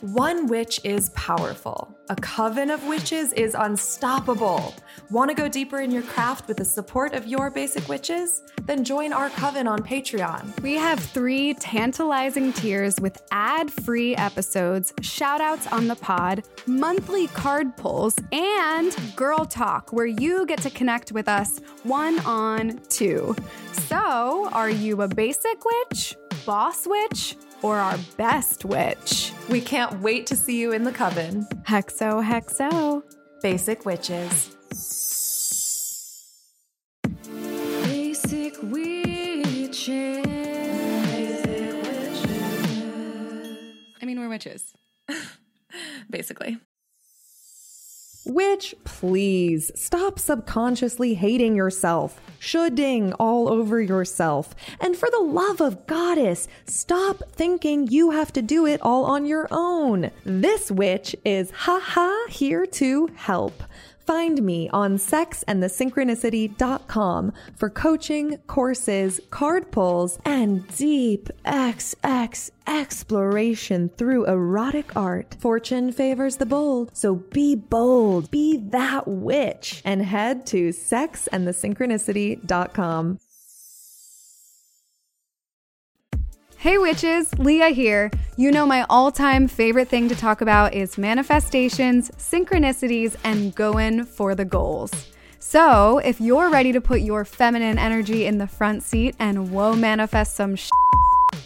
One witch is powerful. A coven of witches is unstoppable. Want to go deeper in your craft with the support of your basic witches? Then join our coven on Patreon. We have three tantalizing tiers with ad free episodes, shout outs on the pod, monthly card pulls, and Girl Talk, where you get to connect with us one on two. So, are you a basic witch, boss witch, or our best witch? We can't wait to see you in the coven. Hexo, hexo. Basic witches. Basic witches. I mean, we're witches. Basically. Which, please, stop subconsciously hating yourself, shoulding all over yourself. And for the love of goddess, stop thinking you have to do it all on your own. This witch is haha here to help. Find me on sexandthesynchronicity.com for coaching, courses, card pulls, and deep XX exploration through erotic art. Fortune favors the bold, so be bold, be that witch, and head to sexandthesynchronicity.com. Hey witches, Leah here. You know my all time favorite thing to talk about is manifestations, synchronicities, and going for the goals. So, if you're ready to put your feminine energy in the front seat and whoa manifest some sh-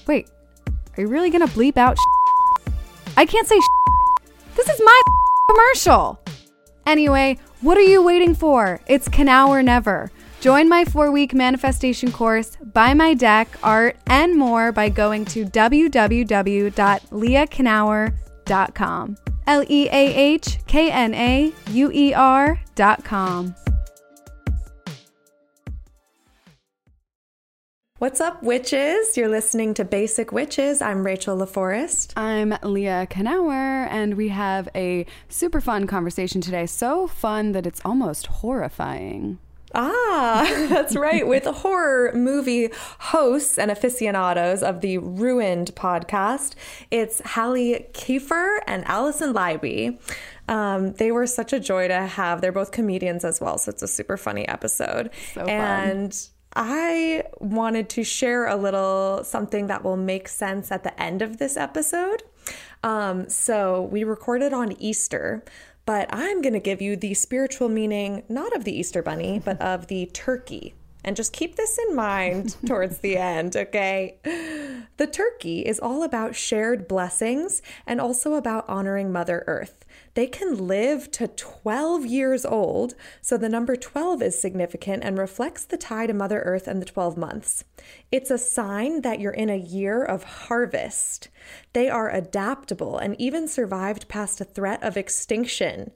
Wait, are you really gonna bleep out sh- I can't say sh- This is my commercial. Anyway, what are you waiting for? It's Knauer or Never. Join my four week manifestation course, buy my deck, art, and more by going to www.leahknauer.com. L E A H K N A U E R.com. What's up, witches? You're listening to Basic Witches. I'm Rachel LaForest. I'm Leah Knauer, and we have a super fun conversation today. So fun that it's almost horrifying. Ah, that's right. With horror movie hosts and aficionados of the Ruined podcast, it's Hallie Kiefer and Allison Leiby. Um, they were such a joy to have. They're both comedians as well, so it's a super funny episode. So fun. and I wanted to share a little something that will make sense at the end of this episode. Um, so we recorded on Easter, but I'm going to give you the spiritual meaning, not of the Easter bunny, but of the turkey. And just keep this in mind towards the end, okay? The turkey is all about shared blessings and also about honoring Mother Earth. They can live to 12 years old, so the number 12 is significant and reflects the tie to Mother Earth and the 12 months. It's a sign that you're in a year of harvest. They are adaptable and even survived past a threat of extinction.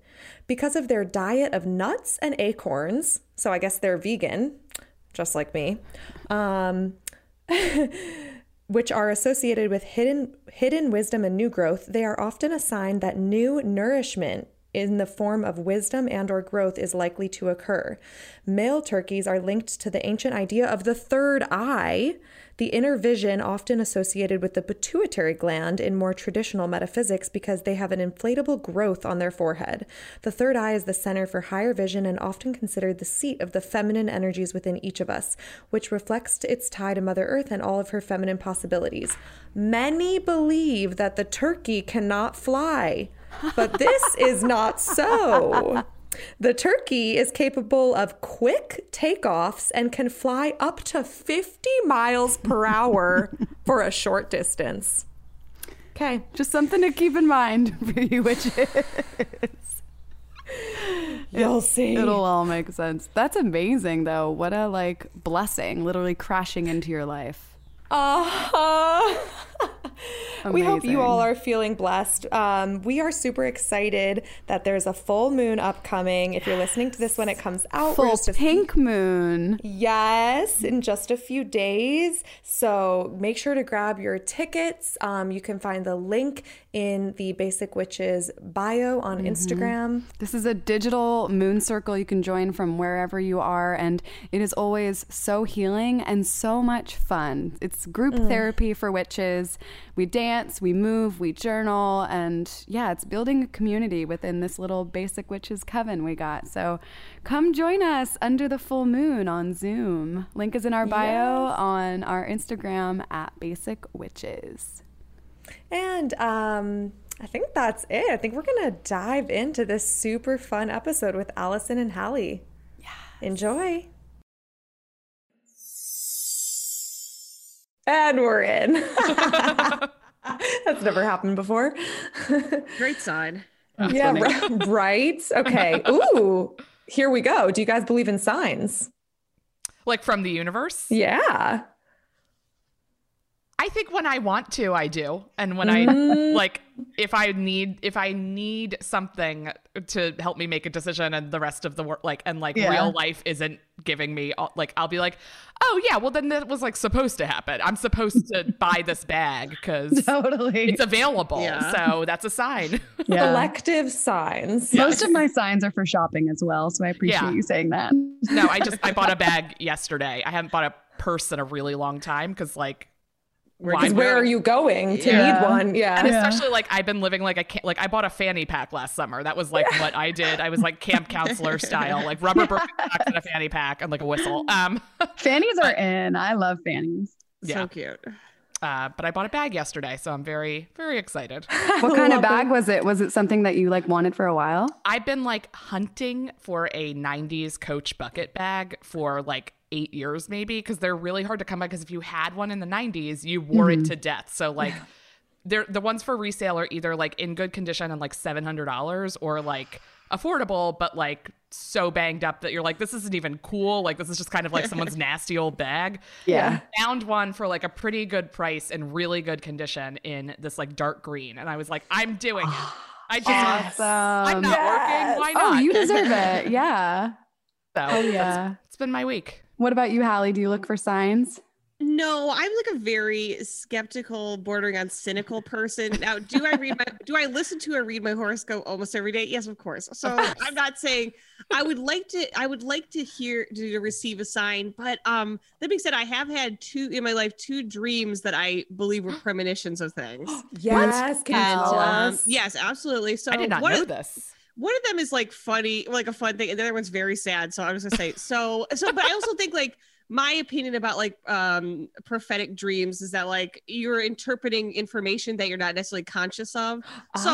Because of their diet of nuts and acorns, so I guess they're vegan, just like me. Um, which are associated with hidden hidden wisdom and new growth, they are often a sign that new nourishment in the form of wisdom and or growth is likely to occur. Male turkeys are linked to the ancient idea of the third eye, the inner vision often associated with the pituitary gland in more traditional metaphysics because they have an inflatable growth on their forehead. The third eye is the center for higher vision and often considered the seat of the feminine energies within each of us, which reflects its tie to Mother Earth and all of her feminine possibilities. Many believe that the turkey cannot fly, but this is not so. The turkey is capable of quick takeoffs and can fly up to 50 miles per hour for a short distance. Okay. Just something to keep in mind for you witches. You'll see. It'll all make sense. That's amazing, though. What a like blessing, literally crashing into your life. Uh-huh. we hope you all are feeling blessed. Um, we are super excited that there's a full moon upcoming. If you're listening to this when it comes out, Full pink moon. Yes, in just a few days. So make sure to grab your tickets. Um, you can find the link in the Basic Witches bio on Instagram. This is a digital moon circle you can join from wherever you are, and it is always so healing and so much fun. It's group therapy for witches. We dance. we move, we journal, and yeah, it's building a community within this little basic witches coven we got. So come join us under the full moon on Zoom. Link is in our bio on our Instagram at Basic Witches. And um, I think that's it. I think we're going to dive into this super fun episode with Allison and Hallie. Yeah. Enjoy. And we're in. That's never happened before. Great sign. yeah, ri- right. Okay. Ooh, here we go. Do you guys believe in signs? Like from the universe? Yeah. I think when I want to, I do. And when I mm. like if I need if I need something to help me make a decision and the rest of the work like and like Yeah. real life isn't giving me all- like I'll be like, "Oh yeah, well then that was like supposed to happen. I'm supposed to buy this bag cuz Totally. it's available." Yeah. So that's a sign. yeah. Elective signs. Most of my signs are for shopping as well, so I appreciate Yeah. you saying that. no, I just I bought a bag yesterday. I haven't bought a purse in a really long time cuz like why Because where are you going to Yeah. need one? Yeah. And especially like I've been living like a ca- like I bought a fanny pack last summer. That was like what I did. I was like camp counselor style, like rubber Birkenstocks and a fanny pack and like a whistle. Um, Fannies are in. I love fannies. Yeah. So cute. uh, but I bought a bag yesterday, so I'm very very excited. What kind of love bag was it? Was it something that you like wanted for a while? I've been like hunting for a '90s Coach bucket bag for like eight years, maybe, because they're really hard to come by. Because if you had one in the '90s, you wore it mm-hmm. to death. So like. They're, the ones for resale are either like in good condition and like seven hundred dollars or like affordable but like so banged up that you're like this isn't even cool like this is just kind of like someone's nasty old bag Yeah. found one for like a pretty good price and really good condition in this like dark green and i was like i'm doing it i just i'm not working why oh, not Oh, you deserve it. Yeah. so Oh, yeah. it's been my week What about you, Hallie? Do you look for signs? No, I'm like a very skeptical, bordering on cynical person. Now, do I read my do I listen to or read my horoscope almost every day? Yes, of course. So I'm not saying I would like to I would like to hear to, to receive a sign, but um that being said, I have had two in my life two dreams that I believe were premonitions of things. Yes. Can you And tell um, us? yes, absolutely. So i did not one know of- this one of them is like funny, like a fun thing, and the other one's very sad. So I was gonna say so. So, but I also think like my opinion about like um prophetic dreams is that like you're interpreting information that you're not necessarily conscious of. So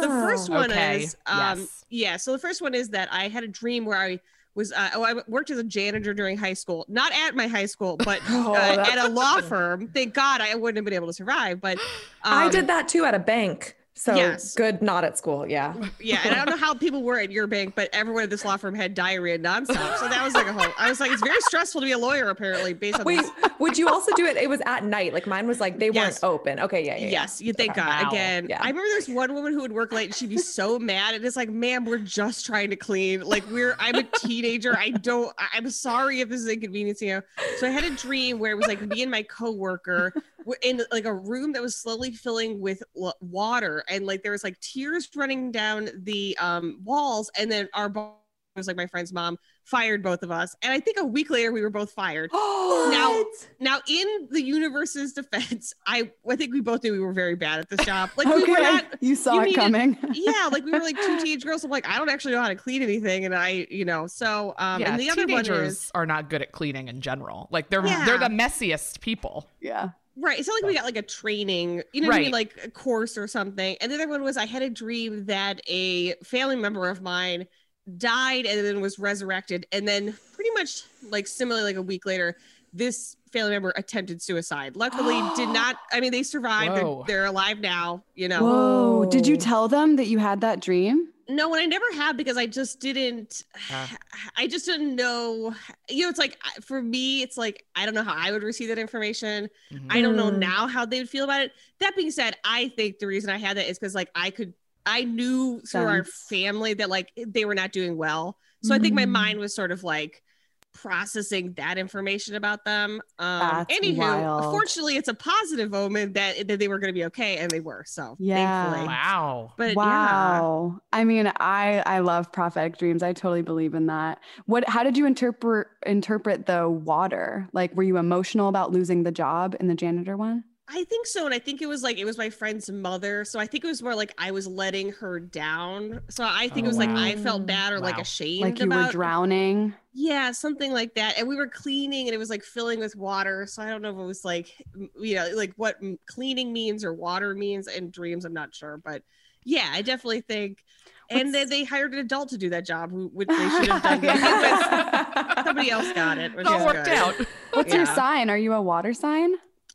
the first one okay. is um Yes. yeah. So the first one is that I had a dream where I was uh, oh I worked as a janitor during high school, not at my high school, but Oh, uh, at a law firm. Thank God I wouldn't have been able to survive. But I um, did that too at a bank. So Yes. good, not at school. Yeah. Yeah, and I don't know how people were at your bank, but everyone at this law firm had diarrhea nonstop. So that was like a whole. I was like, it's very stressful to be a lawyer, apparently, based on Wait, this. would you also do it? It was at night. Like mine was like they Yes. weren't open. Okay, yeah, yeah. yeah. Yes, you thank God. Wow. Again, Yeah. I remember there's one woman who would work late and she'd be so mad. And it's like, ma'am, we're just trying to clean. Like we're I'm a teenager. I don't I'm sorry if this is inconveniencing you. So I had a dream where it was like me and my coworker were in like a room that was slowly filling with l- water and like there was like tears running down the um walls and then our boss was like my friend's mom fired both of us. And I think a week later we were both fired. Now, now in the universe's defense, I I think we both knew we were very bad at this job. Like we were not you saw you it needed- coming. yeah, like we were like two teenage girls. I'm like, I don't actually know how to clean anything. And I, you know, so um yeah and the other one teenagers is are not good at cleaning in general like they're Yeah. they're the messiest people yeah. Right. It's not like we got like a training, you know what I mean, like a course or something. And the other one was I had a dream that a family member of mine died and then was resurrected. And then pretty much like similarly like a week later, this family member attempted suicide. Luckily did not I mean they survived. They're, they're alive now, you know. Whoa. Did you tell them that you had that dream? No, and I never have because I just didn't. I just didn't know. You know, it's like for me, it's like I don't know how I would receive that information. Mhm. I don't know Mm. now how they would feel about it. That being said, I think the reason I had that is because like I could, I knew through our family that like they were not doing well. So I think my Mm. mind was sort of like processing that information about them. Um, That's anywho, wild. fortunately, it's a positive omen that that they were going to be okay, and they were. So Yeah. thankfully. wow But yeah. wow. I mean, I I love prophetic dreams. I totally believe in that. What how did you interpret interpret the water? Like were you emotional about losing the job in the janitor one? I think so. And I think it was like it was my friend's mother. So I think it was more like I was letting her down. So I think Oh, it was like. I felt bad or like ashamed Like you about were drowning. Yeah, something like that. And we were cleaning and it was like filling with water. So I don't know if it was like, you know, like what cleaning means or water means in dreams. I'm not sure. But yeah, I definitely think. And then they hired an adult to do that job, who which they should have done. but somebody else got it. Which It all worked good. out. What's your sign? Are you a water sign?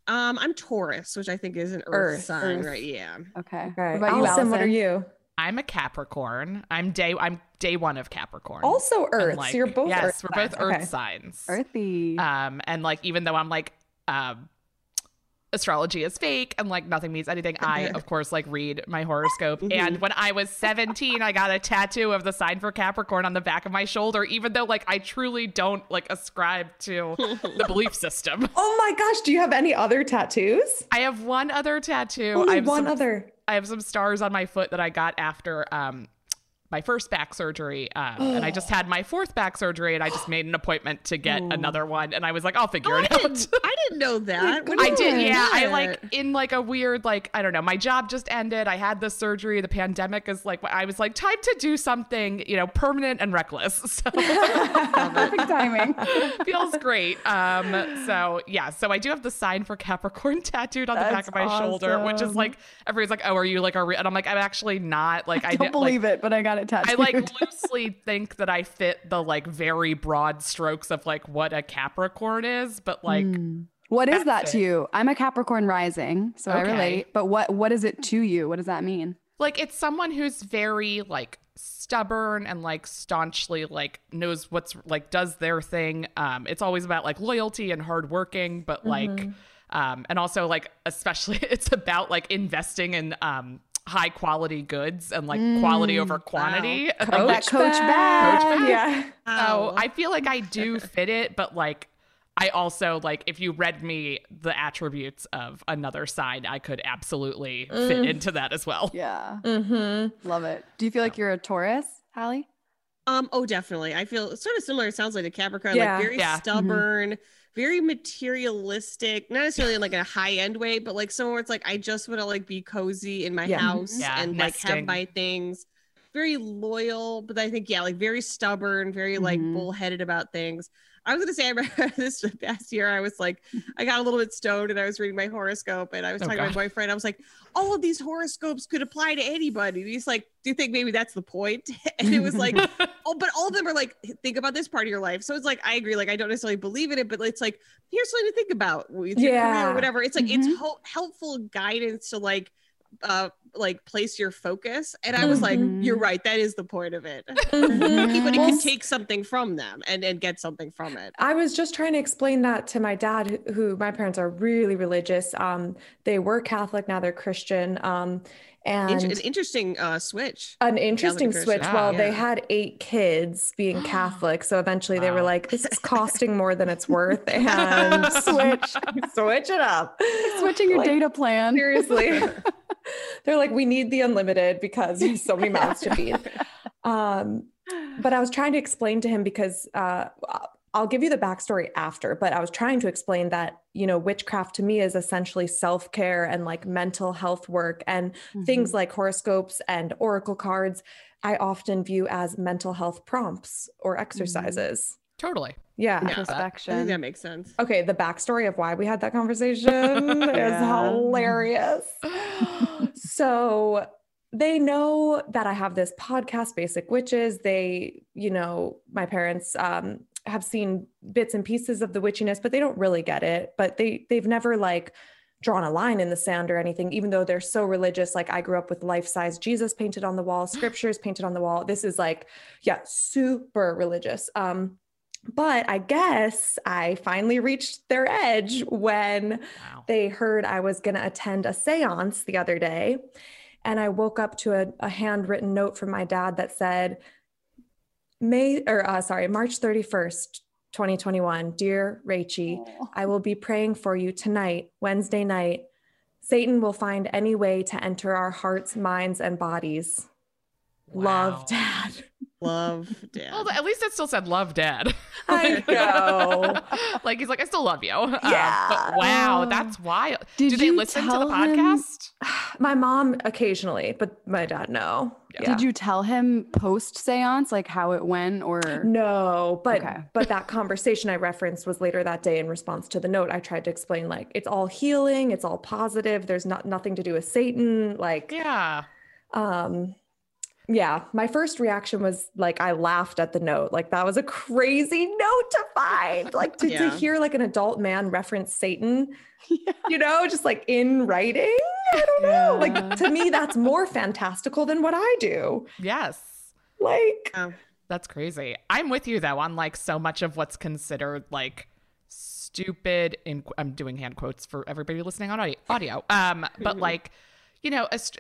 Um, I'm Taurus, which I think is an Earth, Earth, sign, Earth. right? Yeah. Okay. Okay. What about you, Allison, what are you? I'm a Capricorn. I'm day I'm day one of Capricorn. Also I'm Earth. like- so you're both Earth. yes, Earth we're both signs. Earth Okay. signs. Earthy. Um, and like even though I'm like um astrology is fake and like nothing means anything, I of course like read my horoscope. And when I was 17, I got a tattoo of the sign for Capricorn on the back of my shoulder, even though like I truly don't like ascribe to the belief system. Oh my gosh, do you have any other tattoos? I have one other tattoo. Only I have one some, other. I have some stars on my foot that I got after um my first back surgery, um, and I just had my fourth back surgery, and I just made an appointment to get another one, and I was like, I'll figure I it out. didn't, I didn't know that. I did, yeah. I like in like a weird, like I don't know. My job just ended. I had the surgery. The pandemic is like I was like time to do something, you know, permanent and reckless. So Perfect timing. feels great. Um, so yeah, so I do have the sign for Capricorn tattooed on the back of my shoulder, which is like everybody's like, oh, are you like a? Re-? And I'm like, I'm actually not. Like I I don't did- like, believe it, but I got it tattooed. I like loosely think that I fit the like very broad strokes of like what a Capricorn is, but like What is that That's to you? I'm a Capricorn rising, so I relate. But what what is it to you? What does that mean? like it's someone who's very like stubborn and like staunchly like knows what's like does their thing um it's always about like loyalty and hard working but like um and also like especially it's about like investing in um high quality goods and like quality over quantity And, like, that coach bag. Yeah. So Wow. I feel like I do fit it, but like I also like if you read me the attributes of another sign, I could absolutely fit into that as well. Yeah. Mm-hmm. Love it. Do you feel like you're a Taurus, Hallie? Um, oh, definitely. I feel sort of similar. It sounds like a Capricorn, Yeah. like very Yeah. stubborn, very materialistic, not necessarily in like a high end way, but like somewhere where it's like I just want to like be cozy in my Yeah. house Yeah, and like have my things. Very loyal, but I think yeah, like very stubborn, very like Mhm. bullheaded about things. I was gonna say I remember this past year I was like I got a little bit stoned and I was reading my horoscope and I was Oh, talking to my boyfriend. I was like, all of these horoscopes could apply to anybody. And he's like, Do you think maybe that's the point? And it was like, oh, but all of them are like, think about this part of your life. So it's like, I agree. Like, I don't necessarily believe in it, but it's like, here's something to think about with your career Yeah. or whatever. It's like, Mhm. it's hel- helpful guidance to like, uh, like place your focus. And I was like, Mhm. you're right. That is the point of it. Mm-hmm. Anybody Well, can take something from them and, and get something from it. I was just trying to explain that to my dad, who, who my parents are really religious. Um, they were Catholic, now they're Christian. Um, and Int- an interesting uh, switch. an interesting switch. Yeah. Well, they had eight kids being Catholic, so eventually they were like, "This is costing more than it's worth," and switch, switch it up. Switching your Like, data plan. Seriously. They're like, we need the unlimited because there's so many mouths to feed. Um, but I was trying to explain to him because uh, I'll give you the backstory after, but I was trying to explain that, you know, witchcraft to me is essentially self care and like mental health work and things like horoscopes and oracle cards. I often view as mental health prompts or exercises. Totally. Yeah. Yeah. I think Introspection. that makes sense. Okay, the backstory of why we had that conversation is hilarious. so they know that I have this podcast, Basic Witches. They, you know, my parents um, have seen bits and pieces of the witchiness, but they don't really get it. But they they've never like drawn a line in the sand or anything, even though they're so religious. Like I grew up with life-size Jesus painted on the wall, scriptures painted on the wall. This is like, yeah, super religious. Um, but I guess I finally reached their edge when Wow. they heard I was going to attend a seance the other day. And I woke up to a, a handwritten note from my dad that said, May or uh, sorry, March 31st, 2021. Dear Rachie, I will be praying for you tonight, Wednesday night. Satan will find any way to enter our hearts, minds, and bodies. Wow. Love, Dad. Love dad. Well, at least it still said love dad. I know. like he's like, I still love you. Um, Yeah. but wow, that's wild. Did Do they you listen to the tell him- podcast? my mom occasionally, but my dad no. Yeah. Did you tell him post seance like how it went or No, but Okay. but that conversation I referenced was later that day in response to the note. I tried to explain like it's all healing, it's all positive. There's not nothing to do with Satan. Like, Yeah. um, yeah. My first reaction was like I laughed at the note. Like that was a crazy note to find. Like to, to hear like an adult man reference Satan, you know, just like in writing. I don't know. Like to me, that's more fantastical than what I do. Yes. Like, That's crazy. I'm with you though on like so much of what's considered like stupid in I'm doing hand quotes for everybody listening on audio, audio. Um but like you know ast-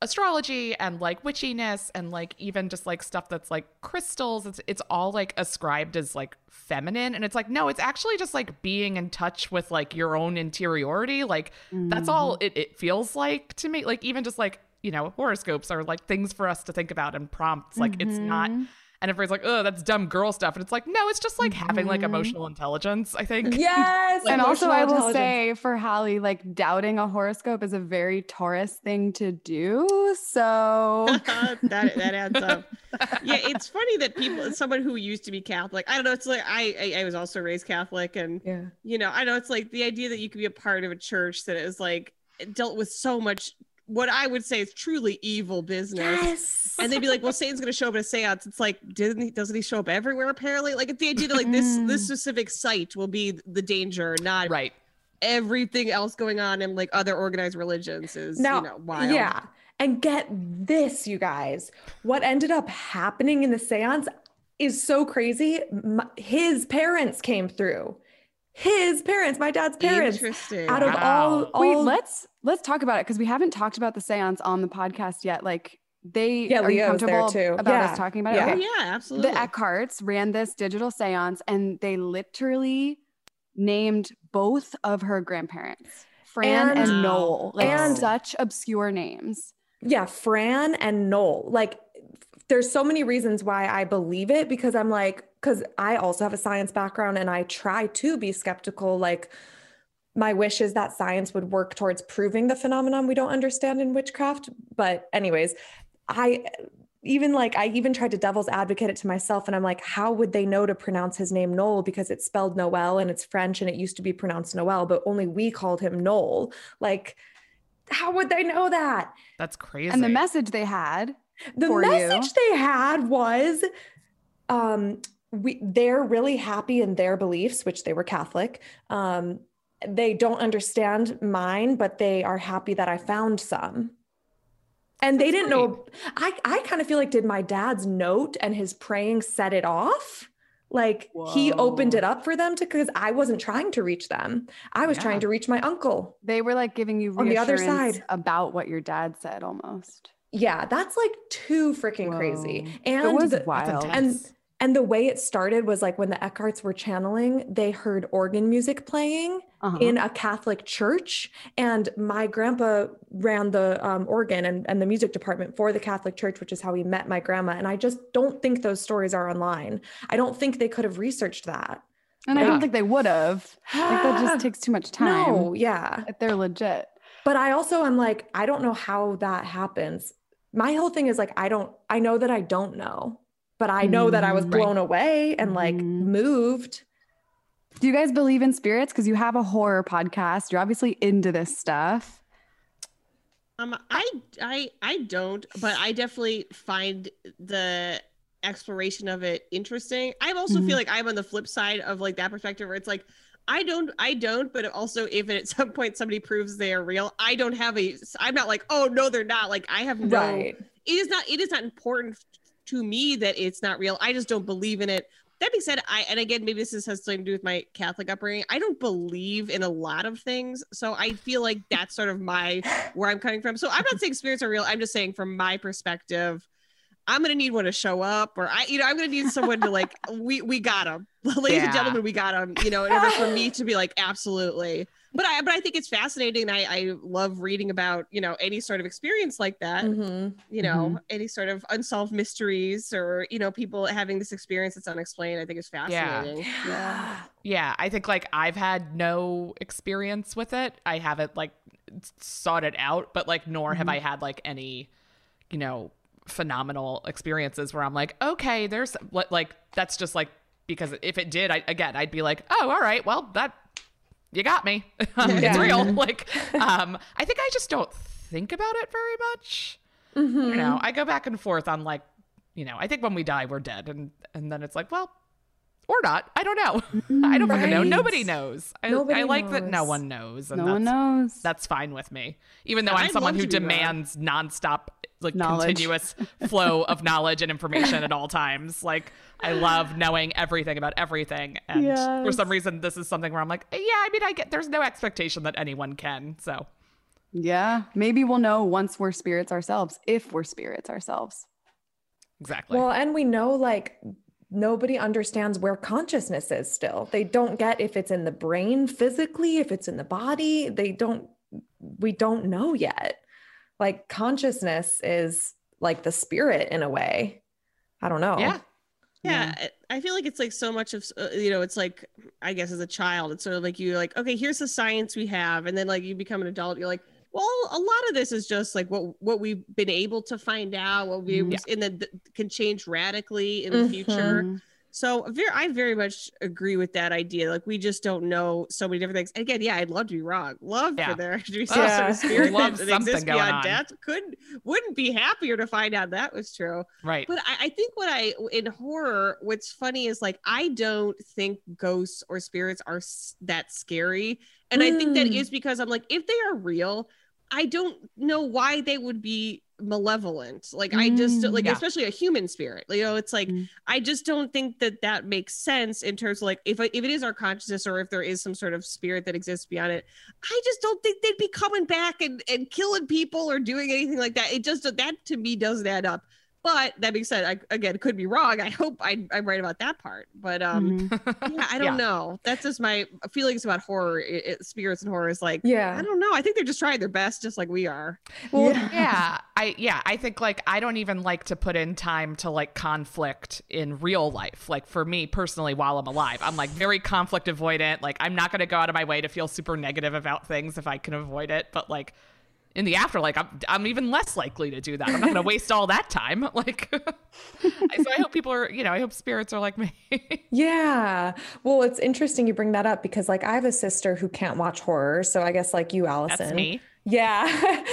astrology and like witchiness and like even just like stuff that's like crystals. It's it's all like ascribed as like feminine. And it's like no it's actually just like being in touch with like your own interiority. Like that's mm-hmm. all it, it feels like to me. Like even just like you know horoscopes are like things for us to think about and prompts. Like it's not mm-hmm. And everybody's like oh that's dumb girl stuff and it's like no it's just like having like mm-hmm. emotional intelligence i think yes. and also I will say for Hallie, like doubting a horoscope is a very Taurus thing to do. So that that adds up. Yeah, it's funny that people, someone who used to be Catholic, I don't know. It's like I, I, I was also raised Catholic, and Yeah. you know, I know it's like the idea that you could be a part of a church that is like dealt with so much what I would say is truly evil business. Yes. And they'd be like, "Well, Satan's going to show up at a séance." It's like, didn't he? Doesn't he show up everywhere? Apparently, like it's the idea that like this this mm. specific site will be the danger, not right everything else going on in like other organized religions is now, you know wild. Yeah. And get this, you guys. What ended up happening in the seance is so crazy. M- His parents came through. His parents, my dad's parents. Interesting. Out of all, all wait, let's let's talk about it because we haven't talked about the seance on the podcast yet. Like they Yeah, are you Leo's there comfortable too. about Yeah. us talking about Yeah. it? Oh, Okay. yeah, absolutely. The Eckharts ran this digital seance and they literally named both of her grandparents, Fran and, And- Noel, like and- such obscure names. yeah, Fran and Noel. Like, there's so many reasons why I believe it because I'm like, because I also have a science background and I try to be skeptical. Like, my wish is that science would work towards proving the phenomenon we don't understand in witchcraft. But, anyways, I even like, I even tried to devil's advocate it to myself. And I'm like, how would they know to pronounce his name Noel? Because it's spelled Noel and it's French and it used to be pronounced Noel, but only we called him Noel. Like, how would they know that? that's crazy And the message they had, the for you. message they had was um we they're really happy in their beliefs which they were catholic um they don't understand mine but they are happy that i found some. And they didn't know i i kind of feel like did my dad's note and his praying set it off? Like he opened it up for them to because i wasn't trying to reach them. I was Yeah. trying to reach my uncle. They were like giving you On the other side. about what your dad said almost. yeah that's like too freaking crazy. And it was wild. and and the way it started was like when the Eckharts were channeling, they heard organ music playing Uh-huh. in a Catholic church, and my grandpa ran the um, organ and, and the music department for the Catholic Church, which is how he met my grandma. And I just don't think those stories are online. I don't think they could have researched that. and I don't think they would have. Like that just takes too much time. No, yeah. If they're legit. But I also am like, I don't know how that happens. My whole thing is like, I don't, I know that I don't know, but I know that I was Mm, right. blown away and like Mhm. moved. Do you guys believe in spirits? Because you have a horror podcast. You're obviously into this stuff. Um, I, I, I don't, but I definitely find the exploration of it interesting. I also Mhm. feel like I'm on the flip side of like that perspective where it's like, I don't, I don't, but also if at some point somebody proves they are real, I don't have a, I'm not like, oh no, they're not. Like I have no, Right. it is not, it is not important to me that it's not real. I just don't believe in it. That being said, I and again maybe this has something to do with my Catholic upbringing. I don't believe in a lot of things, so I feel like that's sort of my where I'm coming from. So I'm not saying spirits are real. I'm just saying from my perspective, I'm gonna need one to show up, or I, you know, I'm gonna need someone to like, we we got him, ladies Yeah. and gentlemen, we got him. You know, in order for me to be like, absolutely. But I but I think it's fascinating. I I love reading about you know any sort of experience like that. Mhm. You know, any sort of unsolved mysteries or you know people having this experience that's unexplained. I think is fascinating. Yeah. Yeah, I think like I've had no experience with it. I haven't like sought it out, but like nor have I had like any, you know, phenomenal experiences where I'm like, okay, there's like that's just like because if it did, I again I'd be like, oh, all right, well that you got me, it's Yeah. real. Like, um, I think I just don't think about it very much. You know, I go back and forth on like, you know, I think when we die we're dead, and and then it's like, well. Or not. I don't know. I don't fucking know. Nobody knows. I, Nobody I like that no one knows. And No that's, one knows. That's fine with me. Even though I'm someone who to be wrong. demands nonstop, like Knowledge. continuous flow of knowledge and information at all times. Like I love knowing everything about everything. And for some reason, this is something where I'm like, yeah, I mean, I get there's no expectation that anyone can. So Yeah. Maybe we'll know once we're spirits ourselves, if we're spirits ourselves. exactly. Well, and we know like nobody understands where consciousness is still. They don't get if it's in the brain physically, if it's in the body. They don't, we don't know yet. Like consciousness is like the spirit in a way. I don't know. yeah. Yeah, I I feel like it's like so much of uh, you know, it's like I guess as a child, it's sort of like you're like okay, here's the science we have, and then like you become an adult, you're like, well, a lot of this is just like what what we've been able to find out, what we Mhm. and then th- can change radically in the future. So very, I very much agree with that idea. Like we just don't know so many different things. And again, yeah, I'd love to be wrong. Love Yeah. for there to be some Yeah. sort of spirit Love that, that exists something beyond on. death. Couldn't wouldn't be happier to find out that was true. Right. But I, I think what I in horror, what's funny is like I don't think ghosts or spirits are s- that scary, and I think that Mm. because I'm like, if they are real, I don't know why they would be malevolent. Like I just Mm, like, yeah. especially a human spirit. You know, it's like Mm. I just don't think that that makes sense in terms of like if if it is our consciousness or if there is some sort of spirit that exists beyond it. I just don't think they'd be coming back and and killing people or doing anything like that. It just that to me doesn't add up. But that being said, I again could be wrong. I hope I, I'm right about that part. But um, Mhm. yeah, I don't Yeah. know. That's just my feelings about horror, it, it- spirits and horror. Is like, yeah, I don't know. I think they're just trying their best, just like we are. Well, yeah i yeah i think like i don't even like to put in time to like conflict in real life like for me personally while i'm alive i'm like very conflict avoidant like i'm not going to go out of my way to feel super negative about things if i can avoid it but like in the afterlife i'm, I'm even less likely to do that i'm not going to waste all that time like so i hope people are you know i hope spirits are like me Yeah. Well, it's interesting you bring that up because like I have a sister who can't watch horror. So I guess like you, Allison. that's me Yeah.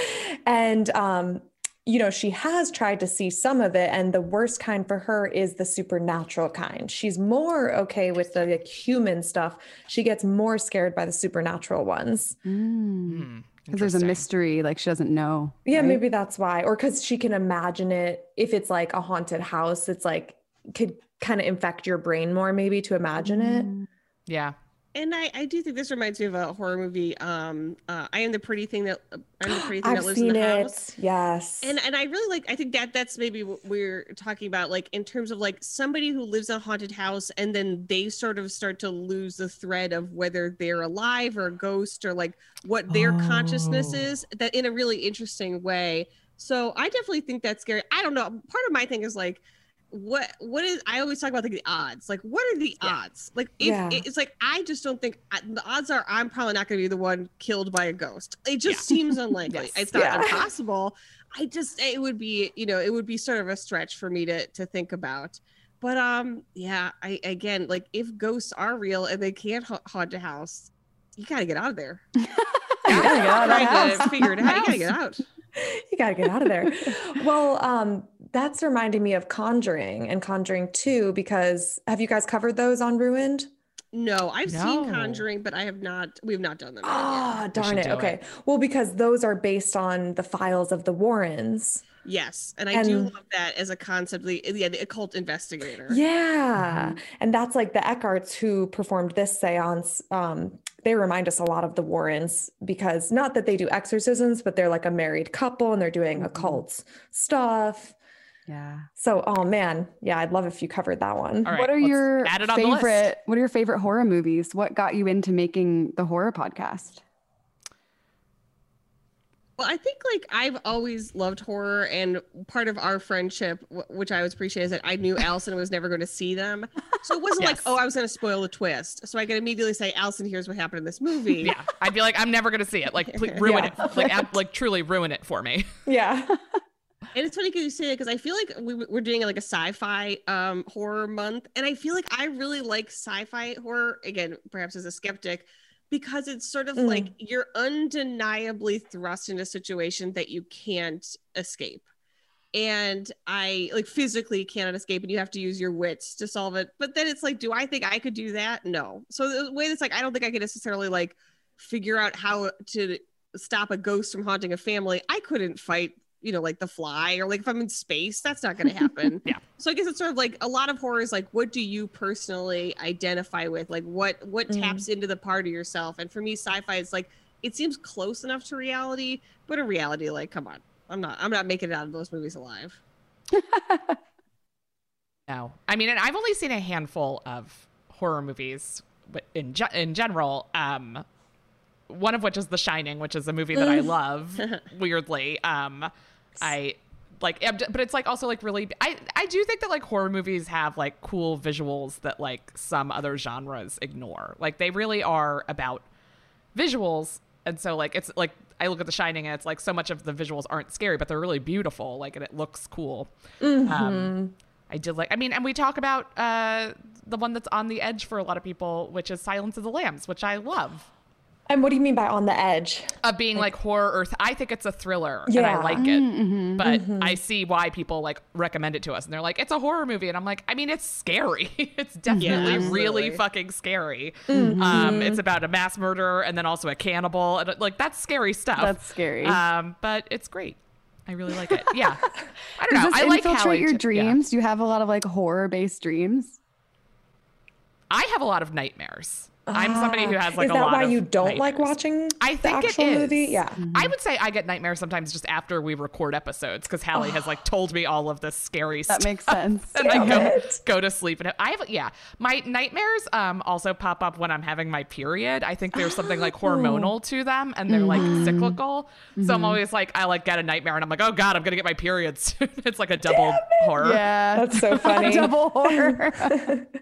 and um you know, she has tried to see some of it and the worst kind for her is the supernatural kind. She's more okay with the like, human stuff. She gets more scared by the supernatural ones. Mm. Because there's a mystery, like she doesn't know. Yeah, right? maybe that's why. Or cuz she can imagine it if it's like a haunted house, it's like could kind of infect your brain more maybe to imagine it. Mm. yeah And I, I do think this reminds me of a horror movie. Um, uh, I am the pretty thing that I'm the pretty thing that lives in seen the it. house. Yes. And and I really like. I think that that's maybe what we're talking about, like in terms of like somebody who lives in a haunted house, and then they sort of start to lose the thread of whether they're alive or a ghost or like what their consciousness Oh. is. That in a really interesting way. So I definitely think that's scary. I don't know. Part of my thing is like what what is i always talk about like the odds like what are the Yeah. odds like if Yeah. it's like i just don't think the odds are i'm probably not going to be the one killed by a ghost it just seems unlikely Yes. it's not Yeah. impossible i just it would be you know it would be sort of a stretch for me to to think about but um yeah i again like if ghosts are real and they can't ha- haunt a house you gotta get out of there You gotta get out of that Trying to house. figure it out you gotta get out you got to get out of there. well, um, that's reminding me of Conjuring and Conjuring 2 because have you guys covered those on Ruined? no i've seen conjuring but i have not we have not done them yet. Ah, darn it. Okay. it. Well, because those are based on the files of the Warrens. Yes, and I do love that as a concept. The, yeah, the occult investigator. Yeah. And that's like the Eckharts who performed this seance. Um, they remind us a lot of the Warrens because not that they do exorcisms, but they're like a married couple and they're doing Mhm. occult stuff. Yeah. So, oh man, yeah, I'd love if you covered that one. All right, what are your add it on the list. favorite what are your favorite horror movies? What got you into making the horror podcast? Well, I think like I've always loved horror, and part of our friendship, wh- which I always appreciate, is that I knew Allison was never going to see them. So it wasn't like, oh, I was going to spoil the twist. So I could immediately say, Allison, here's what happened in this movie. Yeah, I'd be like, I'm never gonna see it. Like, please ruin Yeah. it. Like, ab- like truly ruin it for me. Yeah. And it's funny because you say that because I feel like we, we're doing like a sci-fi um, horror month, and I feel like I really like sci-fi horror. Again, perhaps as a skeptic, because it's sort of Mm. like you're undeniably thrust in a situation that you can't escape, and I like physically cannot escape, and you have to use your wits to solve it. But then it's like, do I think I could do that? No. So the way that's like, I don't think I could necessarily like figure out how to stop a ghost from haunting a family. I couldn't fight you know, like the fly or like if I'm in space, that's not going to happen. Yeah. So I guess it's sort of like a lot of horror is like, what do you personally identify with? Like what, what Mm. taps into the part of yourself? And for me, sci-fi is like, it seems close enough to reality, but in reality, like, come on, I'm not, I'm not making it out of those movies alive. No, I mean, and I've only seen a handful of horror movies, but in ge- in general, um, one of which is The Shining, which is a movie that I love. weirdly, um, I like, but it's like also like really. I I do think that like horror movies have like cool visuals that like some other genres ignore. Like they really are about visuals, and so like it's like. I look at The Shining and it's like so much of the visuals aren't scary, but they're really beautiful. Like, and it looks cool. Um, I did like. I mean, and we talk about uh, the one that's on the edge for a lot of people, which is Silence of the Lambs, which I love. And what do you mean by on the edge? Of being like horror, or th- I think it's a thriller, and I like it. Mm, mm-hmm, but mm-hmm. I see why people like recommend it to us, and they're like, "It's a horror movie," and I'm like, "I mean, it's scary. it's definitely absolutely. really fucking scary. Mm-hmm. Um, it's about a mass murderer and then also a cannibal, and uh, like that's scary stuff. That's scary. Um, but it's great. I really like it. Yeah, I don't Does know. this I like infiltrate Hallie your too. Yeah. dreams? Do you have a lot of like horror based dreams? I have a lot of nightmares. I'm somebody who has like is a lot. Is that why you don't like watching I the think it actual is. movie? Yeah. I would say I get nightmares sometimes just after we record episodes because Hallie has like told me all of this scary That stuff. That makes sense. and I go, go to sleep and I have yeah my nightmares um also pop up when I'm having my period I think there's something like hormonal to them and they're like cyclical so I'm always like I like get a nightmare and I'm like oh god I'm gonna get my period soon it's like a double horror Yeah. That's so funny. Double horror.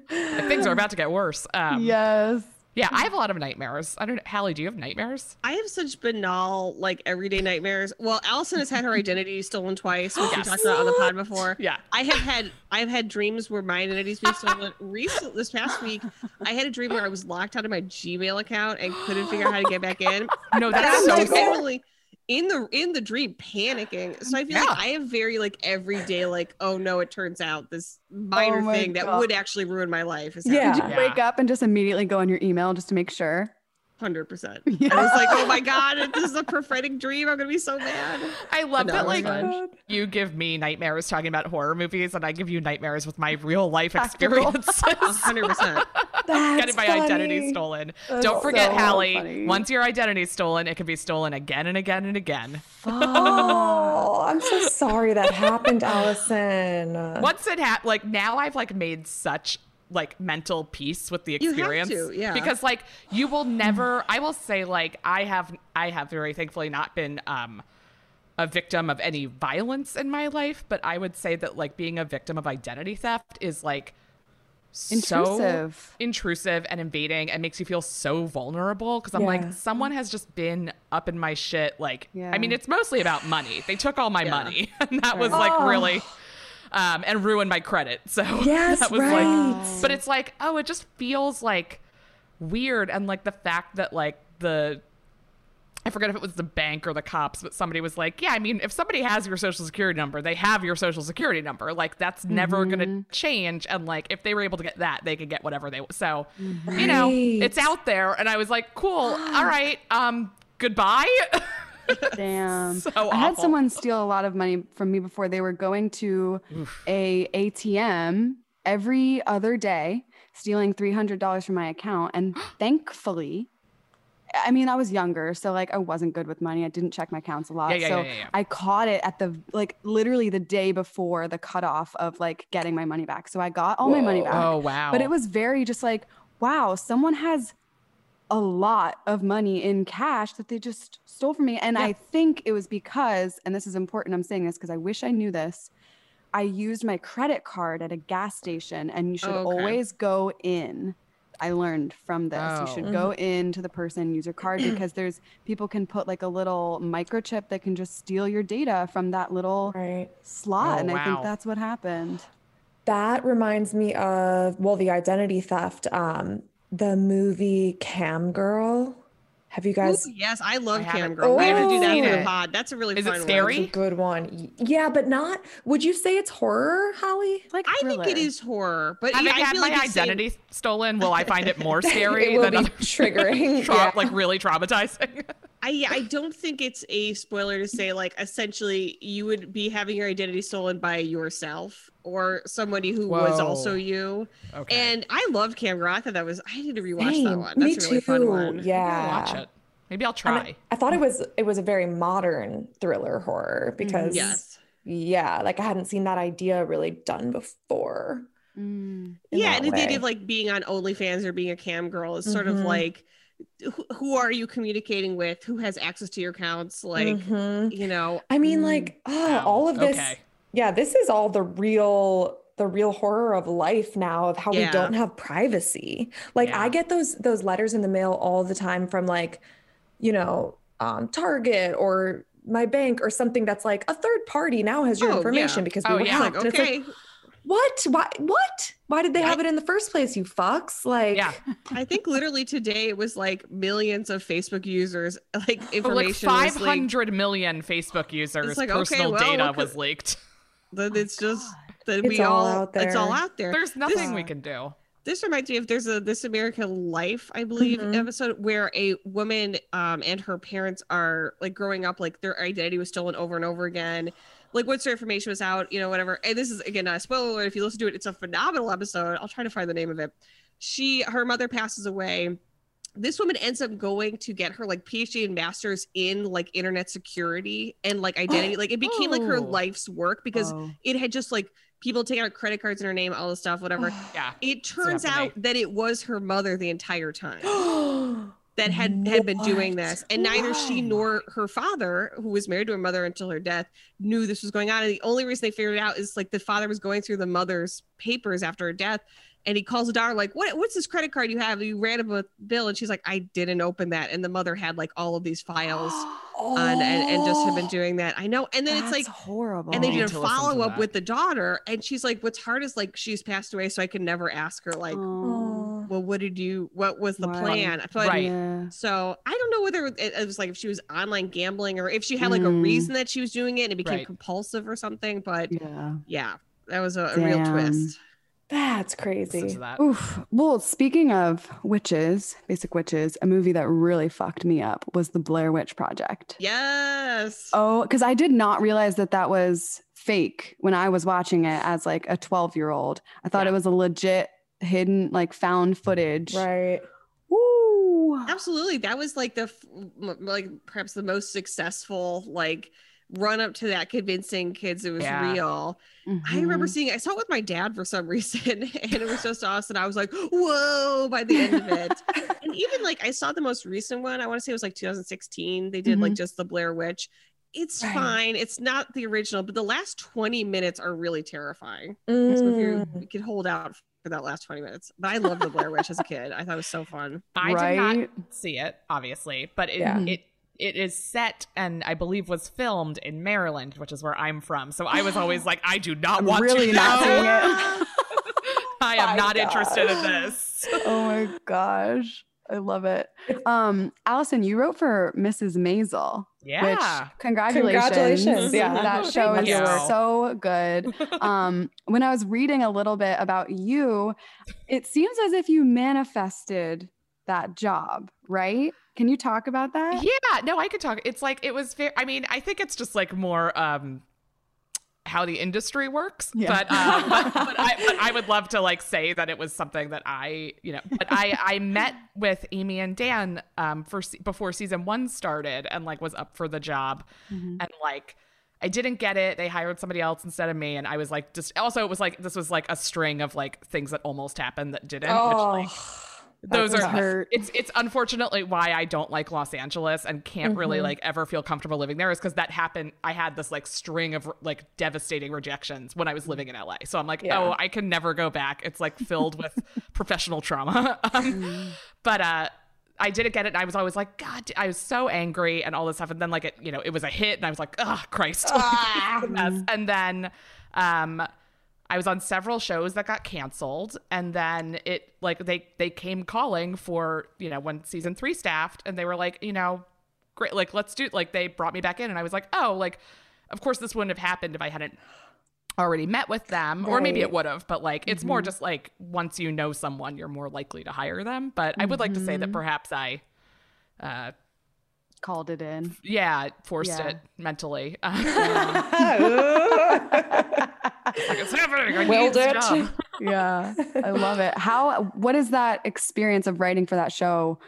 Things are about to get worse um yes. Yeah I hmm. have a lot of nightmares I don't know Hallie do you have nightmares I have such banal, like everyday nightmares. Well, Allison has had her identity stolen twice, which we talked about on the pod before. Yeah. I have had I've had dreams where my identity's been stolen. Recent this past week, I had a dream where I was locked out of my Gmail account and couldn't figure out how to get back in. no that's so literally in the in the dream panicking. So I feel Yeah. like I have very like everyday like, oh no, it turns out this minor Oh my thing that would actually ruin my life is Yeah. Did you Yeah. wake up and just immediately go on your email just to make sure? Hundred percent. Yeah. I was like, oh my god, this is a prophetic dream. I'm gonna be so mad. I love No, that like fine. you give me nightmares talking about horror movies and I give you nightmares with my real life experiences. hundred percent. That's Getting my identity stolen. That's Don't forget, so Hallie, funny. once your identity's stolen, it can be stolen again and again and again. Oh, I'm so sorry that happened, Allison. Once it happened, like now I've like made such like mental peace with the experience to, yeah. because like you will never i will say like i have i have very thankfully not been um a victim of any violence in my life but i would say that like being a victim of identity theft is like so Intrusive. intrusive and invading and makes you feel so vulnerable because i'm Yeah. like someone has just been up in my shit like i mean it's mostly about money they took all my Yeah. money and that was like really um and ruined my credit so Yes, that was right. like but it's like oh it just feels like weird and like the fact that like the I forget if it was the bank or the cops, but somebody was like, "Yeah, I mean, if somebody has your social security number, they have your social security number. Like that's never going to change. And like if they were able to get that, they could get whatever they so, you know, it's out there." And I was like, "Cool, all right, um, goodbye." Damn. So I had someone steal a lot of money from me before they were going to a ATM every other day, stealing $300 from my account. And thankfully, I mean, I was younger, so like I wasn't good with money. I didn't check my accounts a lot. Yeah, yeah, so yeah. I caught it at the like literally the day before the cutoff of like getting my money back. So I got all my money back. oh wow! But it was very just like, wow, someone has a lot of money in cash that they just stole from me. And I think it was because, and this is important, I'm saying this because I wish I knew this. I used my credit card at a gas station, and you should Oh, okay. always go in. I learned from this. You Oh. should go in to the person, use your card because there's people can put like a little microchip that can just steal your data from that little Right. slot. Oh, and I think that's what happened. That reminds me of, well, the identity theft, um, the movie Cam Girl. Have you guys? Ooh, yes, I love I Cam haven't- Girl. We have to do that oh, seen for the pod. That's a really Is it scary? one. It's a good one. Yeah, but not. Would you say it's horror, Hallie? Like I think it is horror, but Having yeah, I had feel my like it's same- identity stolen, will I find it more scary It will than be other triggering, tra- yeah. like really traumatizing? I I don't think it's a spoiler to say like essentially you would be having your identity stolen by yourself or somebody who was also you. Okay. And I loved Cam Girl. I thought that was I need to rewatch that Same. one. Me a really too. fun one. Yeah. I'll watch it. Maybe I'll try. I, I thought it was it was a very modern thriller horror because Yes. yeah, like I hadn't seen that idea really done before. Mm. yeah, and the idea of like being on OnlyFans or being a cam girl is sort of Mhm. like who, who are you communicating with? Who has access to your accounts? Like, Mhm. you know, I mean, Mm. like, oh, Wow. all of this. Okay. Yeah, this is all the real the real horror of life now of how we don't have privacy. Like Yeah. I get those those letters in the mail all the time from like, you know, um, Target or my bank or something that's like a third party now has your Oh, yeah. information because we Oh, were yeah. hacked. like And it's like, okay. What? Why? What? Why did they have it in the first place? You fucks! Like, Yeah. I think literally today it was like millions of Facebook users, like Oh, like information was leaked. 500 million Facebook users' like, okay, personal well, data was leaked. That it's just that It's we all all, out it's all out there. There's nothing we can do. this reminds me of there's a This American Life, I believe, Mhm. episode where a woman um and her parents are like growing up, like their identity was stolen over and over again. Like once their information was out, you know, whatever. And this is again not a spoiler alert. If you listen to it, it's a phenomenal episode. I'll try to find the name of it. She her mother passes away. This woman ends up going to get her like PhD and master's in like internet security and like identity. Like it became like her Oh. life's work because Oh. it had just like people taking out credit cards in her name, all this stuff, whatever. Yeah. It turns out that it was her mother the entire time that had had been doing this, and neither she nor her father, who was married to her mother until her death, knew this was going on. And the only reason they figured it out is like the father was going through the mother's papers after her death, and he calls the daughter like, "What? What's this credit card you have? You ran up a bill?" And she's like, "I didn't open that." And the mother had like all of these files on and, and just have been doing that. I know. And then it's like horrible. and they did a to listen to follow up with the daughter, and she's like, "What's hard is like she's passed away, so I can never ask her like, Oh, well, what did you? What was the Right. plan?" But, Right. yeah. So I don't know whether it, it was like if she was online gambling or if she had like a Mm. reason that she was doing it and it became Right. compulsive or something. But Yeah. yeah, that was a, a real twist. That's crazy. that. Oof. Well, speaking of witches, basic witches, a movie that really fucked me up was The Blair Witch Project. Yes. Oh, because I did not realize that that was fake when I was watching it as like a 12 year old. I thought Yeah. it was a legit hidden, like found footage. Right. Woo. Absolutely. That was like the like perhaps the most successful like run up to that convincing kids it was Yeah. real. I remember Mhm. seeing I saw it with my dad for some reason and it was just awesome. I was like, whoa, by the end of it. and even like I saw the most recent one, I want to say it was like 2016. They did like just the Blair Witch. It's Right. fine. It's not the original, but the last 20 minutes are really terrifying. So if you, Mm. you could hold out for that last 20 minutes. But I loved the Blair Witch as a kid. I thought it was so fun. I did not see it, obviously, but it, Yeah. it it is set and I believe was filmed in Maryland, which is where I'm from. So I was always like, I do not I'm want really to not know. seeing it. I am My not interested in this. oh my gosh. I love it. Um, Allison, you wrote for Mrs. Maisel. Yeah. Which congratulations. Congratulations, yeah. That show is you. so good. Um, when I was reading a little bit about you, it seems as if you manifested that job, right? Can you talk about that? Yeah, no, I could talk. It's like it was fair. I mean, I think it's just like more um how the industry works. Yeah. But, um, but but I but I would love to like say that it was something that I you know. But I I met with Amy and Dan um for before season one started and like was up for the job and like. I didn't get it. They hired somebody else instead of me, and I was like, just also it was like this was like a string of like things that almost happened that didn't. Which, Oh, like, those are hurt. it's it's unfortunately why I don't like Los Angeles and can't really like ever feel comfortable living there is because that happened. I had this like string of like devastating rejections when I was living in LA. So I'm like, Yeah. oh, I can never go back. It's like filled with professional trauma. Um, but uh, I didn't get it. And I was always like, God, I was so angry and all this stuff. And then like it, you know, it was a hit, and I was like, oh Christ, Like, it's a mess. And then um, I was on several shows that got canceled, and then it like they they came calling for you know when season three staffed, and they were like, you know, great, like let's do like they brought me back in, and I was like, oh, like of course this wouldn't have happened if I hadn't already met with them or maybe it would have but like it's more just like once you know someone you're more likely to hire them but i would like to say that perhaps i uh Called it in. yeah forced Yeah. it mentally Like, it's happening. I Willed need this it. Yeah, I love it. How? What is that experience of writing for that show?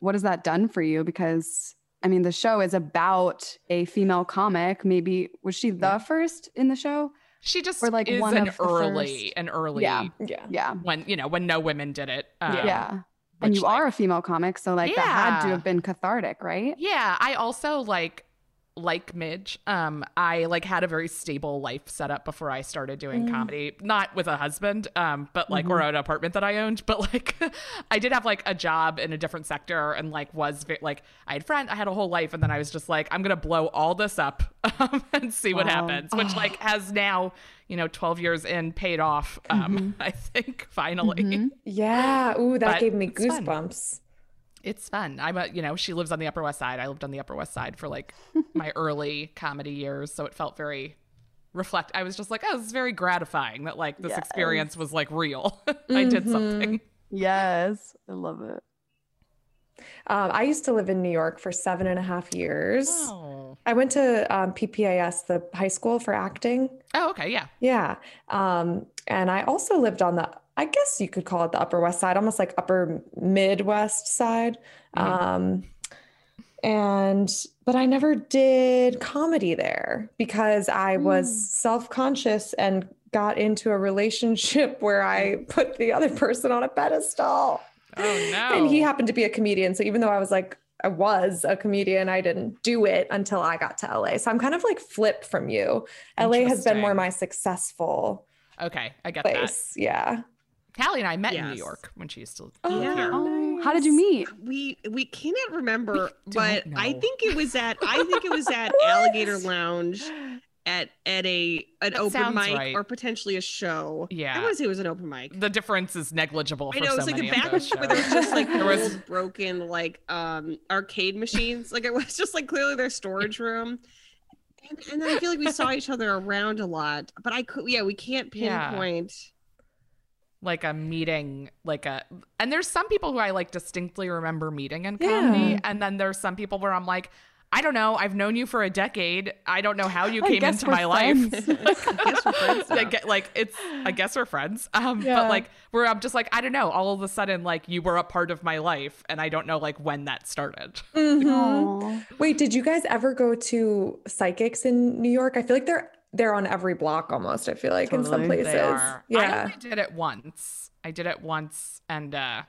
What has that done for you? Because I mean, the show is about a female comic. Maybe was she the first in the show? she just Or, like, is one an of early an early Yeah. Yeah. Yeah, when you know when no women did it um, yeah. And which, you are a female comic, so like that had to have been cathartic, right? Yeah, I also like like Midge. Um, I like had a very stable life set up before I started doing comedy. Not with a husband, um, but like or an apartment that I owned. But like, I did have like a job in a different sector, and like was ve- like I had friend. I had a whole life, and then I was just like, I'm gonna blow all this up um, and see what Wow. happens. Which like has now, you know, 12 years in, paid off. Um, I think finally. Yeah. Ooh, that But gave me goosebumps. It's fun. I'm a, you know, she lives on the Upper West Side. I lived on the Upper West Side for like my early comedy years, so it felt very reflect. I was just like, oh, this is very gratifying that like this experience was like real. I did something. Yes, I love it. Um, I used to live in New York for seven and a half years. Oh. I went to um, PPAS, the high school for acting. Oh, okay, yeah. Yeah. Um, and I also lived on the, I guess you could call it the Upper West Side, almost like Upper Midwest side. Mm-hmm. Um, and, but I never did comedy there because I was mm. self conscious and got into a relationship where I mm. put the other person on a pedestal. Oh no. And he happened to be a comedian. So even though I was like, I was a comedian, I didn't do it until I got to LA. So I'm kind of like flip from you. LA has been more my successful okay, I get that. Yeah. Hallie and I met in New York when she used to Oh, live here. Oh, how did you meet? We we cannot remember, We but don't I think it was at I think it was at Alligator Lounge at at a an That open mic right. or potentially a show. Yeah. I want to say it was an open mic. The difference is negligible for I know so it's like many the back those where there was just like There was- old broken like um arcade machines. Like it was just like clearly their storage room. And, and then I feel like we saw each other around a lot, but I could yeah we can't Yeah. Pinpoint. like a meeting like a and there's some people who i like distinctly remember meeting in comedy Yeah. and then there's some people where i'm like i don't know i've known you for a decade i don't know how you came into we're my life. I guess we're friends now. like it's I guess we're friends. Um Yeah. but like where I'm just like I don't know, all of a sudden like you were a part of my life and I don't know like when that started. Aw. Wait, did you guys ever go to psychics in New York? I feel like they're they're on every block almost. I feel like in some places. They are. I only did it once. I did it once and uh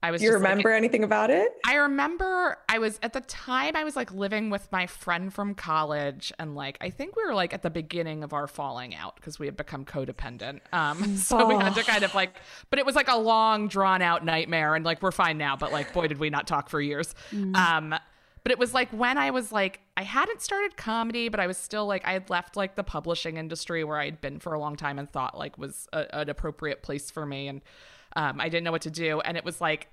I was you just, like, remember anything about it? I remember I was at the time I was like living with my friend from college and like I think we were like at the beginning of our falling out because we had become codependent. Um so we had to kind of like but it was like a long drawn out nightmare and like we're fine now but like boy did we not talk for years. Um but it was like when I was like I hadn't started comedy but I was still like I had left like the publishing industry where I had been for a long time and thought like was a, an appropriate place for me. And um I didn't know what to do. And it was like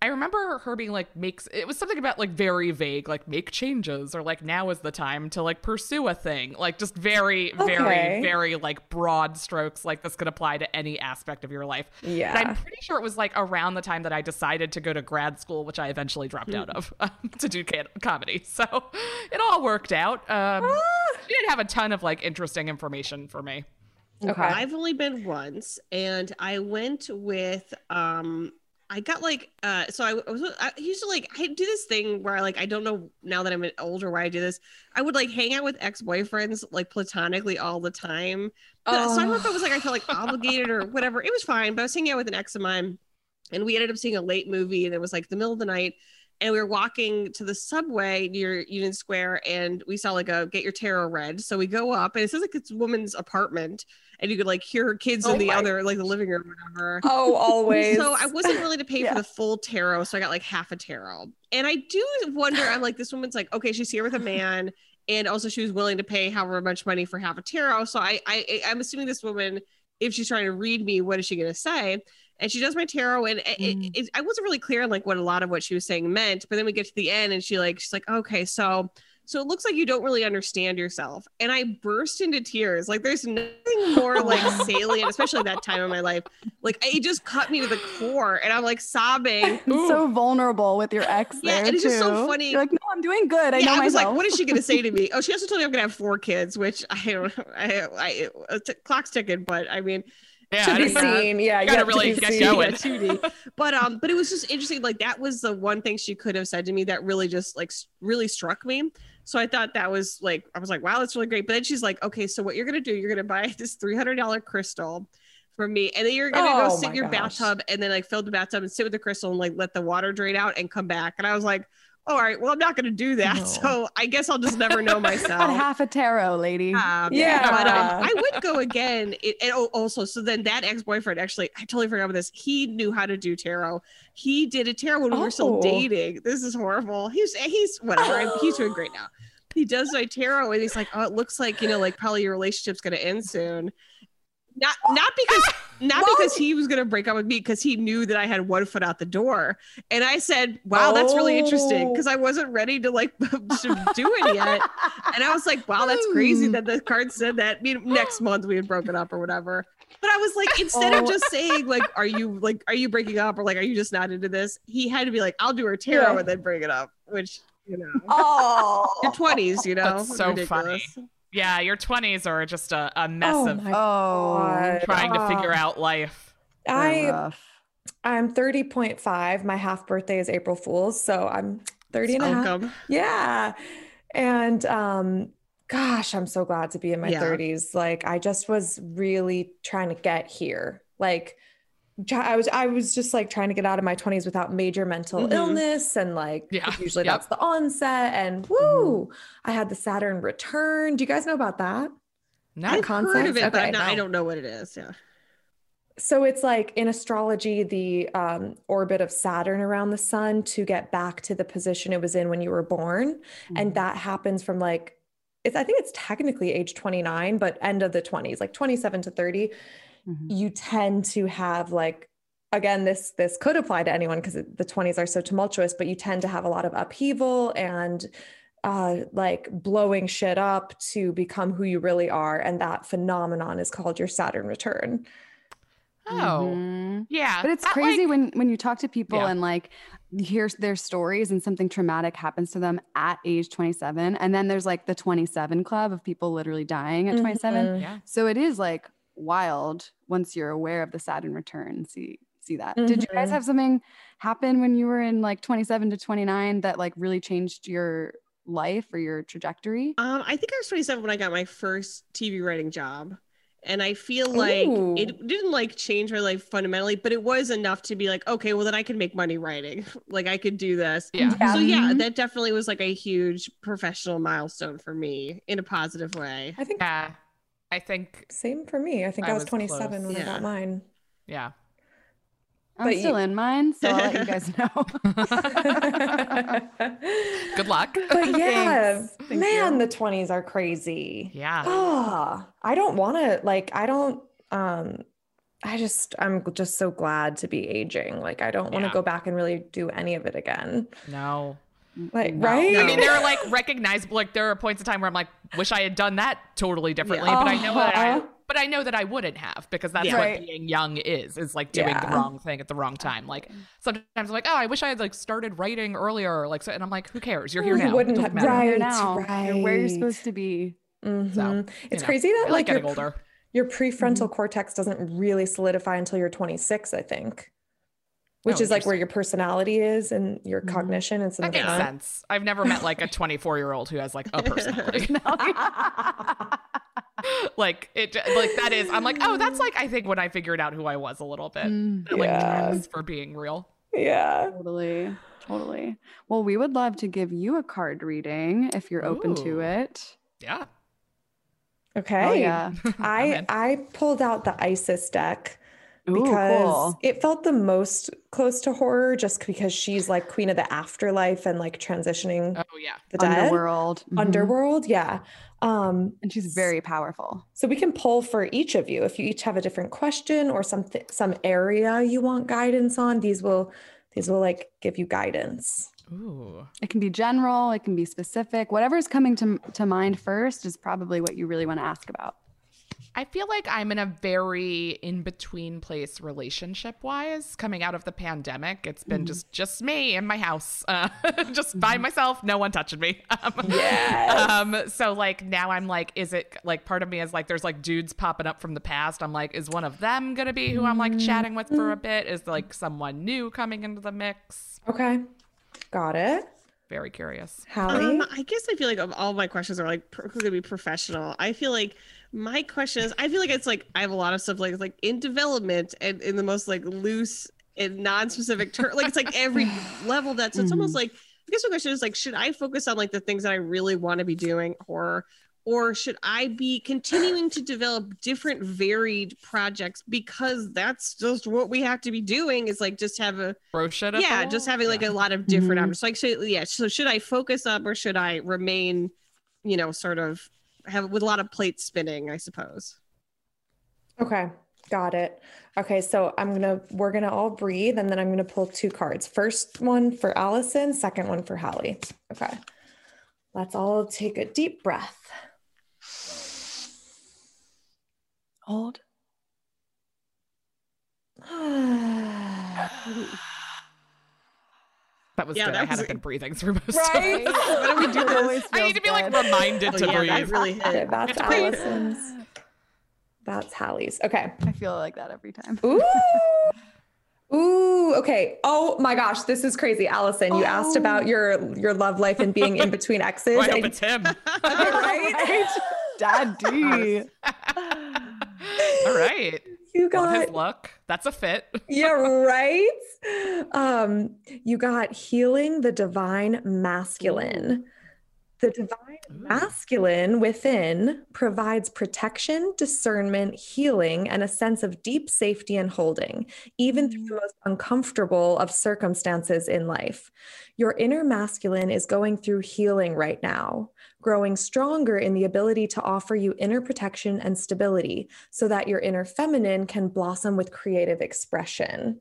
I remember her being like makes it was something about like very vague like make changes or like now is the time to like pursue a thing like just very Okay. very very like broad strokes like this could apply to any aspect of your life. Yeah. But I'm pretty sure it was like around the time that I decided to go to grad school which I eventually dropped out of um, to do can- comedy. So it all worked out. Um Ah. she didn't have a ton of like interesting information for me. Okay. I've only been once, and I went with um. I got like uh. So I, I was I used to like I do this thing where I like I don't know now that I'm older why I do this. I would like hang out with ex boyfriends like platonically all the time. So I don't know if it was like I felt like obligated or whatever. It was fine, but I was hanging out with an ex of mine. and we ended up seeing a late movie and it was like the middle of the night and we were walking to the subway near Union Square and we saw like a get your tarot read. So we go up and it says like it's a woman's apartment and you could like hear her kids Oh in the my- other like the living room or whatever. Oh, always. So I wasn't willing to pay Yeah. for the full tarot, so I got like half a tarot. And I do wonder, I'm like, this woman's like, okay, she's here with a man, and also she was willing to pay however much money for half a tarot. So I, I I'm assuming this woman, if she's trying to read me, what is she gonna say? And she does my tarot, and it, Mm. it, I wasn't really clear on like what a lot of what she was saying meant. But then we get to the end, and she like she's like, okay, so so it looks like you don't really understand yourself. And I burst into tears. Like there's nothing more like salient, especially that time in my life. Like it just cut me to the core, and I'm like sobbing. so vulnerable with your ex Yeah, and it's just so funny. You're like, no, I'm doing good. I yeah, know I was myself. like, what is she gonna say to me? Oh, she also told me I'm gonna have four kids, which I don't. I, I, I t- clock's ticking, but I mean, Yeah, to be don't seen. Yeah, you Gotta yet really be get seen. going. yeah, 2D. But um, but it was just interesting. Like that was the one thing she could have said to me that really just like really struck me. So I thought that was like I was like, wow, that's really great. But then she's like, okay, so what you're gonna do? You're gonna buy this three hundred dollar crystal from me, and then you're gonna Oh go sit in your gosh. bathtub and then like fill the bathtub and sit with the crystal and like let the water drain out and come back. And I was like, all right, well, I'm not gonna do that. No. So I guess I'll just never know myself. Got half a tarot, lady. Um, Yeah. but um, I would go again. It, and oh, also, so then that ex boyfriend actually, I totally forgot about this. He knew how to do tarot. He did a tarot when we were still Oh. dating. This is horrible. He's he's whatever. I'm- he's doing great now. He does my tarot, and he's like, "Oh, it looks like you know, like probably your relationship's gonna end soon." Not not because not because he was gonna break up with me, because he knew that I had one foot out the door. And I said, "Wow, that's really interesting," Oh. because I wasn't ready to like to do it yet. And I was like, wow, that's crazy hmm. that the card said that. I mean, next month we had broken up or whatever. But I was like, instead of Oh. just saying, like, are you like, are you breaking up or like, are you just not into this? He had to be like, I'll do her tarot Yeah. and then bring it up, which, you know, Oh, your 20s, you know, That's so funny. Yeah, your 20s are just a, a mess oh of my Oh, God. trying to figure out life. I I'm 30.5. My half birthday is April Fool's, so I'm 30 and a half. Yeah. And um gosh, I'm so glad to be in my Yeah. 30s. Like I just was really trying to get here. Like try- I was I was just like trying to get out of my 20s without major mental Mhm. illness and like Yeah. usually Yep. that's the onset and woo, I had the Saturn return. Do you guys know about that? No, I've concept? heard of it, Okay. I'm not- I don't know what it is. Yeah. So it's like in astrology, the um, orbit of Saturn around the sun to get back to the position it was in when you were born. And that happens from like, it's, I think it's technically age 29, but end of the 20s, like 27 to 30. Mhm. You tend to have like, again, this this could apply to anyone because the 20s are so tumultuous, but you tend to have a lot of upheaval and uh like blowing shit up to become who you really are. And that phenomenon is called your Saturn return. Oh, Mhm. yeah. But it's that, crazy like- when when you talk to people Yeah. and like hear their stories and something traumatic happens to them at age 27 and then there's like the 27 club of people literally dying at 27. Mhm. yeah. So it is like wild once you're aware of the Saturn return. See see that. Did you guys Mhm. have something happen when you were in like 27 to 29 that like really changed your life or your trajectory? Um, I think I was 27 when I got my first TV writing job. And I feel like Ooh. it didn't like change my life fundamentally, but it was enough to be like, okay, well then I can make money writing. like I could do this. Yeah. Yeah. So yeah, Mhm. that definitely was like a huge professional milestone for me in a positive way. I think Yeah. I think, same for me. I think I, I was, was 27 when I got mine. yeah. I'm But you- still in mine, so I'll let you guys know. Good luck. But yeah, Thanks. Man, you. the 20s are crazy. yeah. Oh, I don't want to like I don't um I just I'm just so glad to be aging. Like I don't want to Yeah. go back and really do any of it again. No. Like No. right? I mean, there are like recognizable, like there are points in time where I'm like, wish I had done that totally differently, but I know that I, Uh-huh. but I know that I wouldn't have because that's Yeah. what Right. being young is, is like doing the wrong thing at the wrong time. Like sometimes I'm like, oh, I wish I had like started writing earlier, like, so, and I'm like, who cares? You're here You now. It wouldn't doesn't have- matter. right. You're now. You're where you're supposed to be. Mhm. So, It's know, crazy that I like like your, getting older. your prefrontal cortex doesn't really solidify until you're 26, I think. Which Oh, is like where your personality is and your cognition. It's in That the makes front. sense. I've never met like a 24 year old who has like a personality. like it like that is I'm like, oh, that's like I think when I figured out who I was a little bit. Mm, Like Yeah. trends for being real. Yeah. totally. Totally. Well, we would love to give you a card reading if you're open to it. Yeah. Okay. Oh yeah. I. I pulled out the Isis deck Ooh, because cool. it felt the most close to horror just because she's like queen of the afterlife and like transitioning Oh yeah. the dead. Underworld. Mhm. Underworld, yeah. Um And she's very powerful. so we can pull for each of you if you each have a different question or something some area you want guidance on these will these will like give you guidance. Ooh. It can be general, it can be specific. Whatever's coming to, to mind first is probably what you really want to ask about. I feel like I'm in a very in between place relationship wise coming out of the pandemic. It's been just just me in my house, uh, just by myself, no one touching me. Um, Yes. um, so like now I'm like, is it like part of me is like, there's like dudes popping up from the past. I'm like, is one of them gonna be who I'm like chatting with for a bit? Is like someone new coming into the mix? Okay. Got it. Very curious. Hallie. Um, I guess I feel like all my questions are like pro- going to be professional. I feel like my question is I feel like it's like I have a lot of stuff like it's like in development and in the most like loose and non-specific term. Like it's like every level that. So it's almost like I guess my question is like, should I focus on like the things that I really want to be doing, or or should I be continuing to develop different varied projects because that's just what we have to be doing? Is like just have a shit at the yeah just having like Yeah. a lot of different Mhm. options like so yeah so should i focus up or should i remain you know sort of have with a lot of plates spinning i suppose Okay, got it. Okay, so I'm gonna we're gonna all breathe and then I'm gonna pull two cards. First one for Allison, second one for Hallie. Okay. Let's all take a deep breath. Hold. That was Yeah, good. that I was- hadn't been breathing through most of it. Why don't we do this? I need to be like reminded Oh, to yeah, that breathe. really Okay, hit that's. Allison's. That's Hallie's. Okay. I feel like that every time. Ooh. Ooh, okay. Oh my gosh, this is crazy. Allison, you asked oh. about your your love life and being in between exes. Oh, I hope and- it's him. right? Daddy. All right. You got his look. That's a fit. yeah, right. Um, you got healing the divine masculine. The divine masculine within provides protection, discernment, healing, and a sense of deep safety and holding, even through the most uncomfortable of circumstances in life. Your inner masculine is going through healing right now, growing stronger in the ability to offer you inner protection and stability so that your inner feminine can blossom with creative expression.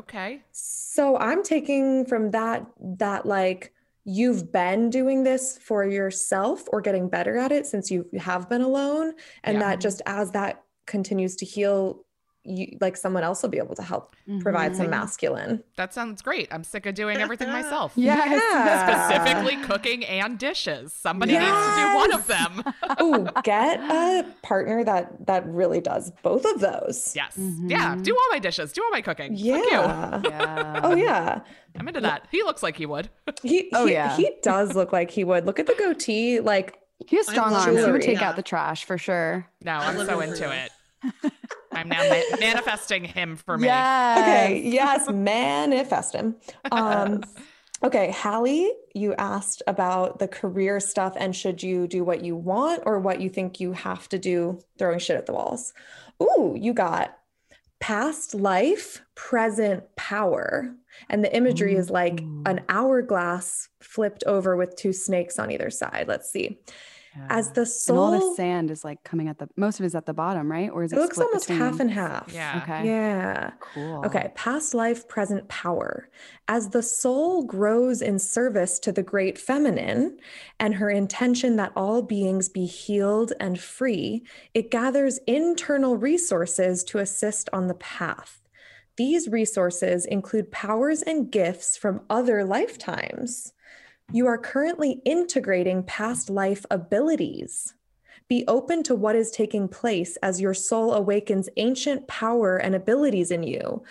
Okay. So I'm taking from that that like you've been doing this for yourself or getting better at it since you have been alone and Yeah. that just as that continues to heal you like someone else will be able to help provide some Mhm. masculine. That sounds great. I'm sick of doing everything myself. Yes. Yeah. Specifically cooking and dishes. Somebody needs to do one of them. oh, get a partner that that really does both of those. Yes. Mhm. Yeah. Do all my dishes. Do all my cooking. Fuck you. Yeah. Yeah. Oh yeah. I'm into that. He looks like he would. He, Oh, he, yeah. he does look like he would. Look at the goatee. Like He has strong arms. He would take Yeah. out the trash for sure. No, I'm so into look. it. I'm now ma- manifesting him for me. Okay, yes, manifest him. Um, okay, Hallie, you asked about the career stuff and should you do what you want or what you think you have to do, throwing shit at the walls. Ooh, you got past life, present power. And the imagery is like an hourglass flipped over with two snakes on either side. Let's see. As the And all the sand is like coming at the most of it is at the bottom, right? Or is it, it looks split almost between- half and half. Yeah. Okay. Yeah. Cool. Okay, past life, present power. As the soul grows in service to the great feminine and her intention that all beings be healed and free, it gathers internal resources to assist on the path. These resources include powers and gifts from other lifetimes. You are currently integrating past life abilities. Be open to what is taking place as your soul awakens ancient power and abilities in you.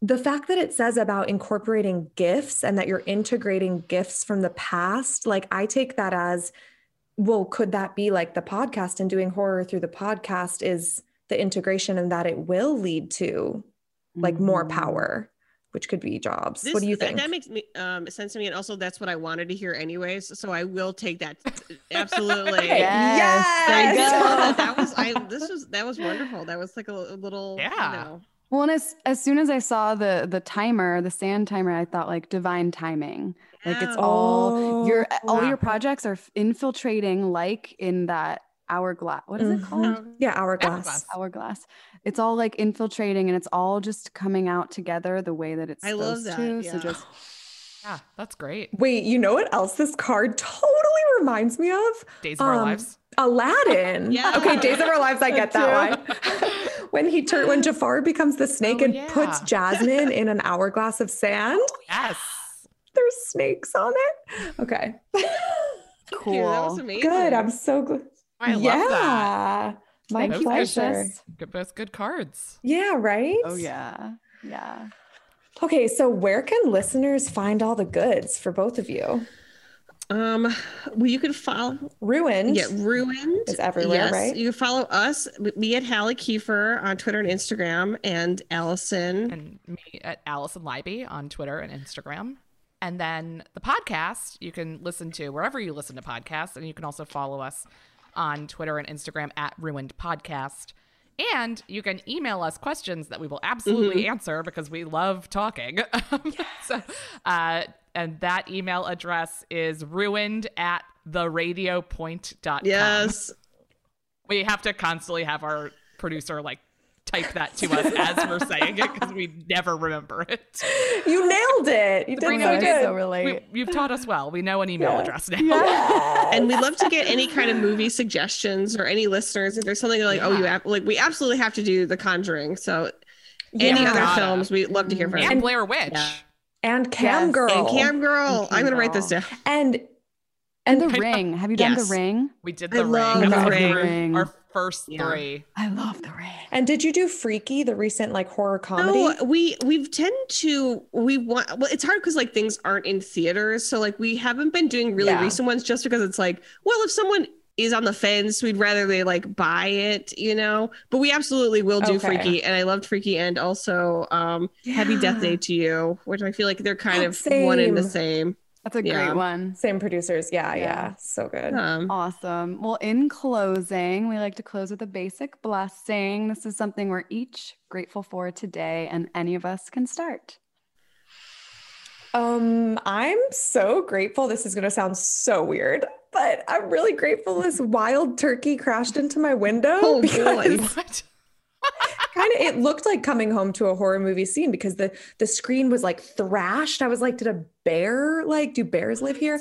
The fact that it says about incorporating gifts and that you're integrating gifts from the past, like I take that as well, could that be like the podcast and doing horror through the podcast is the integration and that it will lead to like more Mhm. power, which could be jobs. This- what do you that- think? That, makes me um, sense to me, and also that's what I wanted to hear anyways. So I will take that. Absolutely. Yes, there you Yes. go. that was I. This was that was wonderful. That was like a, a little. you Yeah. know. Well, and as as soon as I saw the the timer, the sand timer, I thought like divine timing. Like it's Yeah. all your all yeah. your projects are infiltrating like in that hourglass. What is it Mhm. called? yeah, hourglass. Hourglass. Hourglass. It's all like infiltrating and it's all just coming out together the way that it's I supposed love that, to. yeah. So just Yeah, that's great. Wait, you know what else this card totally reminds me of? Days of Our Um, Lives. Aladdin. Yeah. Okay, Days of Our Lives, I get that one. when he tur- when Jafar becomes the snake Oh, and puts. Jasmine in an hourglass of sand, Yes. there's snakes on it. Okay. cool. Yeah, that was amazing. Good. I'm so good. I love yeah. that. My Thank you, pleasure. Precious. Good, both good cards. Yeah, right? Oh yeah. Yeah. Okay, so where can listeners find all the goods for both of you? Um, well, you can follow. Ruined. Yeah, ruined Is everywhere, yes, right? You can follow us, me at Hallie Kiefer on Twitter and Instagram, and Allison. and me at Allison Leiby on Twitter and Instagram. And then the podcast you can listen to wherever you listen to podcasts, and you can also follow us on Twitter and Instagram at Ruined Podcast. And you can email us questions that we will absolutely answer because we love talking. so, uh, and that email address is ruined at theradiopoint.com. Yes. We have to constantly have our producer like type that to us as we're saying it because we never remember it. You nailed it. You did Sabrina, so we good. did so relate. We, you've taught us well. We know an email address now. and we love to get any kind of movie suggestions or any listeners if there's something like oh you have like we absolutely have to do the conjuring so any other Gotta. films we'd love to hear from And Blair Witch. Yeah. And Cam Yes. Girl. and cam girl Cam i'm gonna write this down And And the I know. ring. Have you done Yes. the ring? We did I the ring. love the ring. Ring. Our first Yeah. three. I love the ring. and did you do Freaky, the recent like horror comedy? no we we've tend to we want well it's hard because like things aren't in theaters so like we haven't been doing really Yeah. recent ones just because it's like well if someone is on the fence we'd rather they like buy it you know but we absolutely will do Okay. freaky and i loved freaky and also um happy death day to you which i feel like they're kind of one and the same That's a Yeah. great one. Same producers. Yeah, yeah. Yeah. So good. um Awesome. Well, in closing, we like to close with a basic blessing. This is something we're each grateful for today, and any of us can start. Um, I'm so grateful. This is going to sound so weird, but I'm really grateful this wild turkey crashed into my window Oh, boy. because What? kind of it looked like coming home to a horror movie scene because the the screen was like thrashed. I was like, did a bear like do bears live here?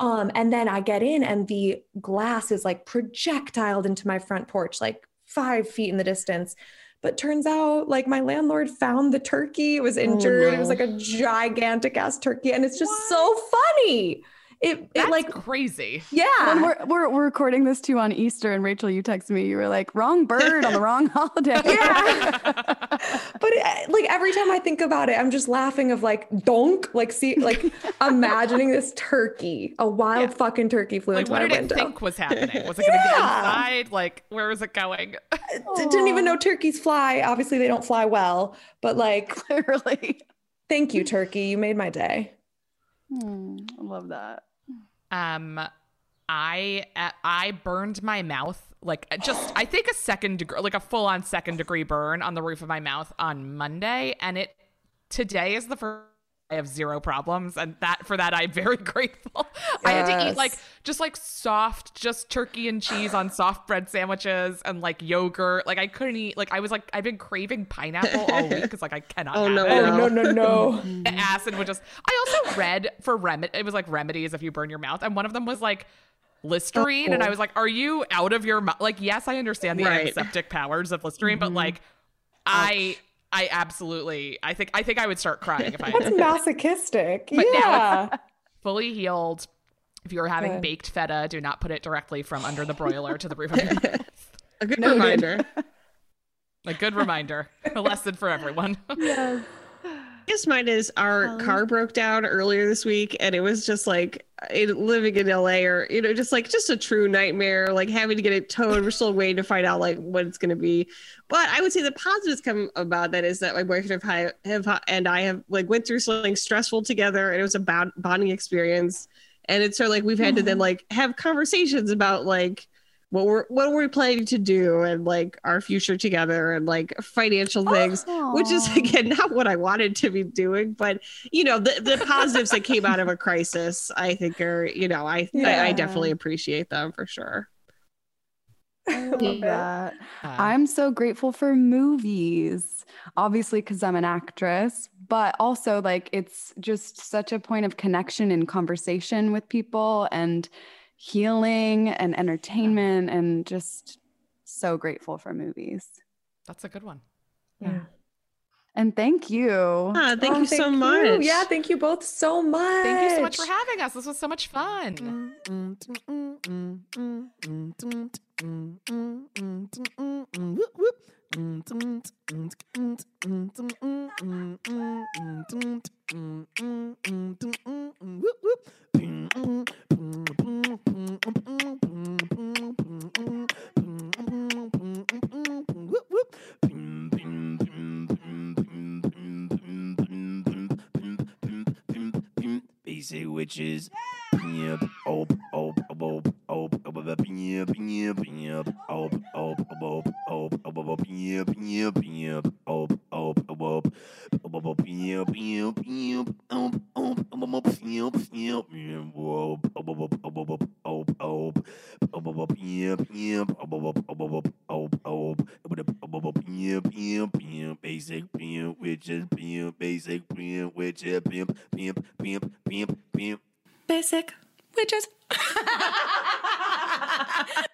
Um, and then I get in and the glass is like projectiled into my front porch, like five feet in the distance. But turns out, like my landlord found the turkey. It was injured. It was like a gigantic ass turkey, and it's just so funny. It it like crazy. When yeah. we're, we're, we're recording this too on Easter, and Rachel, you texted me, you were like, wrong bird on the wrong holiday. Yeah. but it, like every time I think about it, I'm just laughing of like donk, like see, like imagining this turkey, a wild Yeah. fucking turkey flew into Like, into what my did window. it think was happening? Was it going to get Yeah. inside? Like, where was it going? D- Didn't even know turkeys fly. Obviously, they don't fly well, but like, Clearly. thank you, turkey. You made my day. Hmm, I love that. Um, I uh, I burned my mouth like uh, just I think a second degree, like a full on second degree burn on the roof of my mouth on Monday, and it today is the first. I have zero problems, and that for that I'm very grateful. I had to eat like just like soft, just turkey and cheese on soft bread sandwiches and like yogurt. Like I couldn't eat. Like I was like I've been craving pineapple all week because like I cannot. Oh, no. it. Oh No. no, no, no. Acid would just. I also read for remedy. It was like remedies if you burn your mouth, and one of them was like Listerine, and I oh. was like, "Are you out of your mouth?" Like, yes, I understand the Right. antiseptic powers of Listerine, but mm-hmm. like, I, oh. I absolutely, I think, I think I would start crying if I That's masochistic. But now yeah. fully healed. If you're having Good. baked feta, do not put it directly from under the broiler to the roof of your mouth. a good no, reminder A good reminder, a lesson for everyone. I guess mine is our car broke down earlier this week, and it was just like in, living in LA or you know just like just a true nightmare like having to get it towed. We're still waiting to find out like what it's going to be. But I would say the positives come about that is that my boyfriend have, have and I have like went through something stressful together and it was a bond, bonding experience. And it's sort of like we've had to then mm-hmm. like have conversations about like what we're what we're planning to do and like our future together and like financial things which is again not what i wanted to be doing but you know the, the positives that came out of a crisis i think are you know i I, I definitely appreciate them for sure. Love that. I'm so grateful for movies, obviously, because I'm an actress, but also like it's just such a point of connection and conversation with people and healing and entertainment, and just so grateful for movies. that's a good one. Yeah. And thank you. ah, thank Oh, you so much Yeah, thank you both so much. Thank you so much for having us. This was so much fun. Basic witches. Yep. Basic pimp, witches, pimp, basic pimp, witches, pimp, pimp, pimp, pimp, pimp. Basic witches.